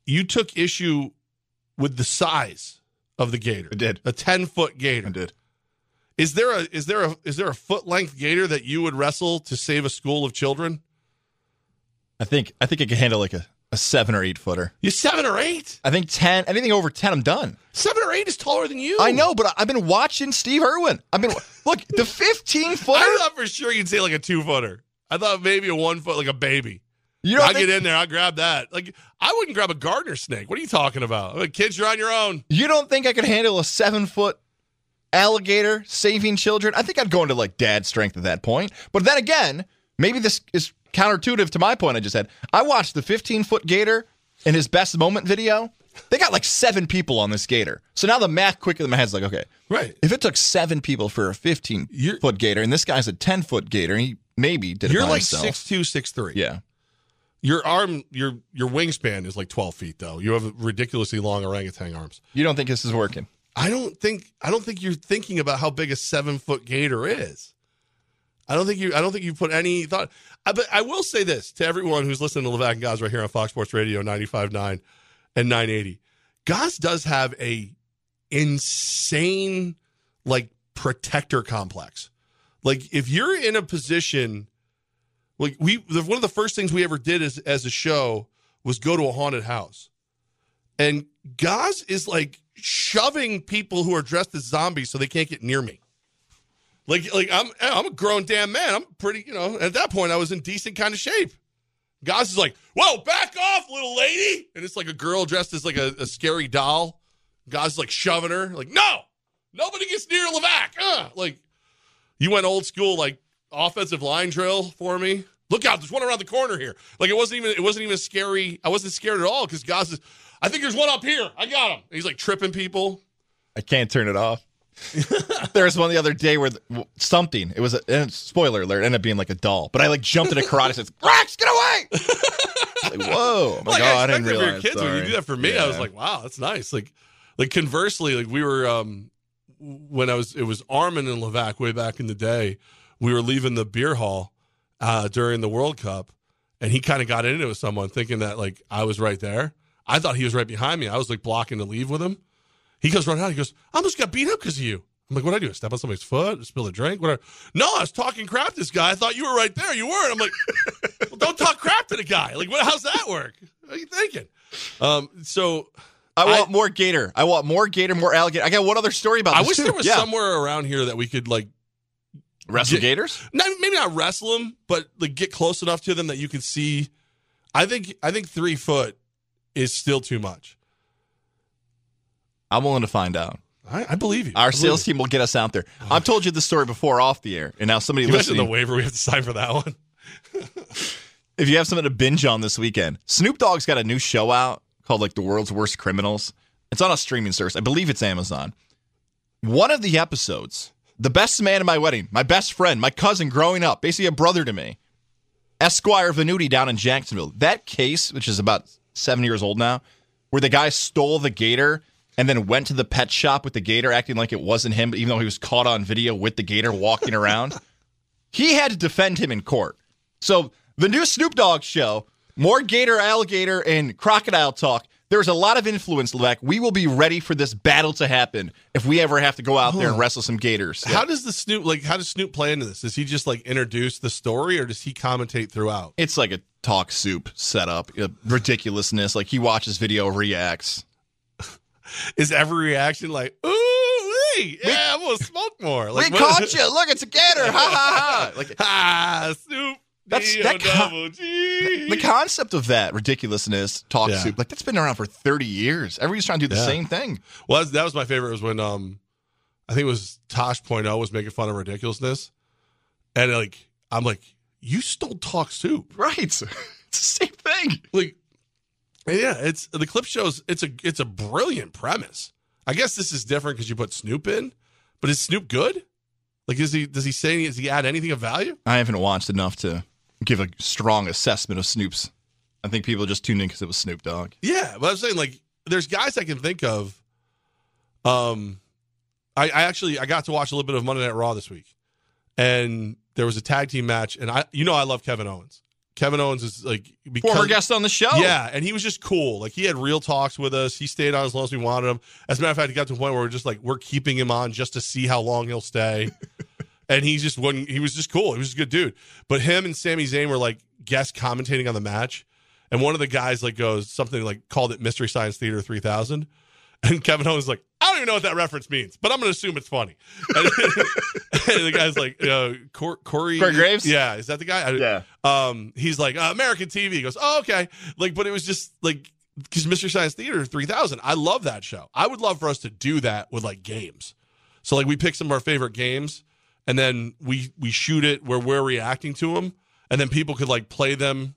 you took issue with the size of the gator. I did. A ten foot gator. I did. Is there a is there a is there a foot length gator that you would wrestle to save a school of children? I think I think I could handle like a, a seven or eight footer. You seven or eight? I think ten. Anything over ten, I'm done. Seven or eight is taller than you. I know, but I- I've been watching Steve Irwin. I've been look the 15 footer. I thought for sure you'd say like a two footer. I thought maybe a one foot, like a baby. You think, get in there. I'll grab that. Like I wouldn't grab a gardener snake. What are you talking about? Like, kids, you're on your own. you don't think I could handle a seven foot alligator saving children? I think I'd go into like dad strength at that point. But then again, maybe this is counterintuitive to my point I just had. I watched the 15 foot gator in his best moment video. They got like seven people on this gator. So now the math quickly in my head's like, okay, Right. if it took seven people for a 15 You're- foot gator, and this guy's a 10 foot gator, he maybe did it You're like himself. six two, six three. Yeah. Your arm, your your wingspan is like twelve feet though. You have ridiculously long orangutan arms. You don't think this is working? I don't think I don't think you're thinking about how big a seven foot gator is. I don't think you I don't think you put any thought. I, but I will say this to everyone who's listening to Levack and Goz right here on Fox Sports Radio 95.9 and 980. Goz does have a insane like protector complex. Like if you're in a position like we the, one of the first things we ever did as as a show was go to a haunted house. And Goz is like shoving people who are dressed as zombies so they can't get near me. Like, like I'm, I'm a grown damn man. I'm pretty, you know. At that point, I was in decent kind of shape. Goz is like, "Whoa, back off, little lady!" And it's like a girl dressed as like a, a scary doll. Goz is like shoving her, like, "No, nobody gets near Levack." Uh, like, you went old school, like offensive line drill for me. Look out, there's one around the corner here. Like it wasn't even, it wasn't even scary. I wasn't scared at all because Goz is. I think there's one up here. I got him. And he's like tripping people. I can't turn it off. there was one the other day where the, something it was a and spoiler alert ended up being like a doll, but I like jumped in a karate and said, "Rex, get away!" like whoa, I'm like, Like, oh, I I didn't for your realize. kids when you do that for me. I was like, wow, that's nice. Like, like conversely, like we were um when I was it was Armin and Levack way back in the day. We were leaving the beer hall uh, during the World Cup, and he kind of got into it with someone, thinking that like I was right there. I thought he was right behind me. I was like blocking to leave with him. He goes running out. He goes, "I almost got beat up because of you." I'm like, "What I do? Step on somebody's foot? Spill a drink? whatever. No, I was talking crap to this guy. I thought you were right there. You weren't. I'm like, well, "Don't talk crap to the guy." Like, what? How's that work? What are you thinking? Um, so I want I- more gator. I want more gator, more alligator. I got one other story about I wish too. there was yeah. somewhere around here that we could like, wrestle Yeah. gators. not, maybe not wrestle them, but like get close enough to them that you can see. I think I think three foot is still too much. I'm willing to find out. I, I believe you. Our believe sales you. team will get us out there. I've told you the story before off the air, and now somebody You mentioned listening. the waiver we have to sign for that one. if you have something to binge on this weekend, Snoop Dogg's got a new show out called like The World's Worst Criminals. It's on a streaming service. I believe it's Amazon. One of the episodes, the best man at my wedding, my best friend, my cousin growing up, basically a brother to me, Esquire Venuti down in Jacksonville. That case, which is about seven years old now, where the guy stole the gator and then went to the pet shop with the gator acting like it wasn't him, even though he was caught on video with the gator walking around. he had to defend him in court. So the new Snoop Dogg show, more gator, alligator, and crocodile talk. There's a lot of influence, Levack. We will be ready for this battle to happen if we ever have to go out there and wrestle some gators. How does the Snoop like? How does Snoop play into this? Does he just like introduce the story, or does he commentate throughout? It's like a talk soup setup, uh, ridiculousness. Like he watches video, reacts. Is every reaction like, "Ooh, wee, yeah, I'm gonna smoke more"? Like, we caught you! Look, it's a gator! Ha ha ha! Like Ah, Snoop. That's- that co- double G. the concept of that ridiculousness talk Yeah. soup, like that's been around for 30 years. Everybody's trying to do the Yeah. same thing. Well, that was my favorite. Was when um, I think it was Tosh.0 was making fun of ridiculousness, and like I'm like, you stole talk soup. Right. it's the same thing. Like, yeah, it's the clip shows. It's a it's a brilliant premise. I guess this is different because you put Snoop in, but is Snoop good? Like, is he does he say any, does he add anything of value? I haven't watched enough to give a strong assessment of Snoop's. I think people just tuned in because it was Snoop Dogg. Yeah, but I'm saying like there's guys I can think of. Um, I, I actually I got to watch a little bit of Monday Night Raw this week, and there was a tag team match, and I you know I love Kevin Owens. Kevin Owens is like because Former guest on the show. yeah, and he was just cool. Like he had real talks with us. He stayed on as long as we wanted him. As a matter of fact, it got to a point where we're just like we're keeping him on just to see how long he'll stay. and he just wasn't. He was just cool. He was a good dude. But him and Sami Zayn were like guest commentating on the match, and one of the guys like goes something like called it Mystery Science Theater three thousand. And Kevin Owens is like, I don't even know what that reference means, but I'm going to assume it's funny. And, and the guy's like, know, Cor- Corey, Corey Graves? yeah, is that the guy? I- Yeah. um, he's like uh, American TV. He goes, oh okay, like, but it was just like because Mystery Science Theater three thousand. I love that show. I would love for us to do that with like games. So like we pick some of our favorite games, and then we we shoot it where we're reacting to them, and then people could like play them.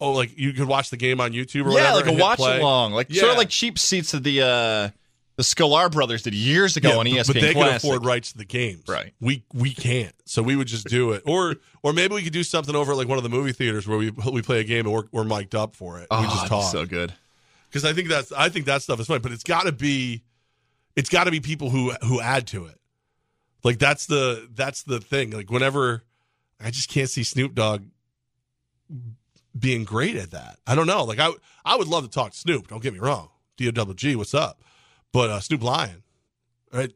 Oh, like you could watch the game on YouTube or Yeah, whatever. like a watch play. along. Like sort Yeah. of like cheap seats that the uh the Sklar brothers did years ago Yeah, on ESPN but they can Classic. afford rights to the games. Right. We we can't. So we would just do it, or or maybe we could do something over at like one of the movie theaters where we we play a game and we're, we're mic'd up for it. Oh, we just talk. so good. because I think that's I think that stuff is fun, but it's got to be, it's got to be people who who add to it. Like that's the that's the thing. Like whenever I just can't see Snoop Dogg being great at that. I don't know. Like I I would love to talk to Snoop. Don't get me wrong. D O double G, what's up? But uh, Snoop Lion, right?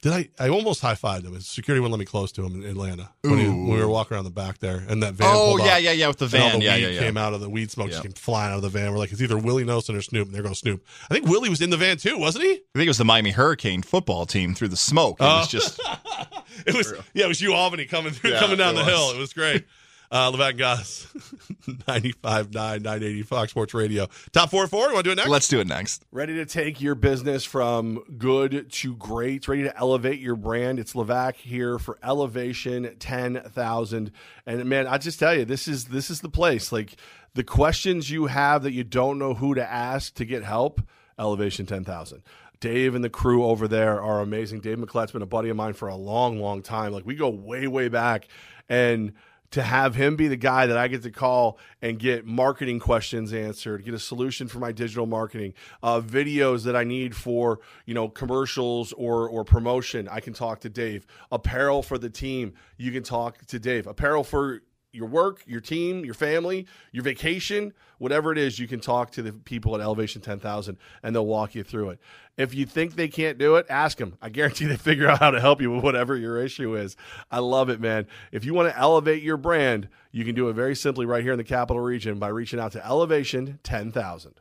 Did I? I almost high fived him. Security wouldn't let me close to him in Atlanta when, he, when we were walking around the back there, and that van. Oh yeah, yeah, yeah, with the And van. the Yeah, weed yeah, yeah. came out of the weed smoke just Yeah. came flying out of the van. We're like, it's either Willie Nelson or Snoop, and there goes Snoop. I think Willie was in the van too, wasn't he? I think it was the Miami Hurricane football team through the smoke. It Oh. was just It was yeah, it was you Albany coming through, Yeah, coming down the was. hill. It was great. Uh, Levack Goz, 95.9, 980 Fox Sports Radio. Top four four. You want to do it next? let's do it next. Ready to take your business from good to great, ready to elevate your brand. It's Levack here for Elevation 10,000. And man, I just tell you, this is this is the place. Like the questions you have that you don't know who to ask to get help, Elevation 10,000. Dave and the crew over there are amazing. Dave McClet's been a buddy of mine for a long, long time. Like we go way, way back. And to have him be the guy that I get to call and get marketing questions answered, get a solution for my digital marketing, uh, videos that I need for you know commercials or or promotion, I can talk to Dave. Apparel for the team, you can talk to Dave. Apparel for your work, your team, your family, your vacation, whatever it is, you can talk to the people at Elevation 10,000 and they'll walk you through it. If you think they can't do it, ask them. I guarantee they figure out how to help you with whatever your issue is. I love it, man. If you want to elevate your brand, you can do it very simply right here in the capital region by reaching out to Elevation 10,000.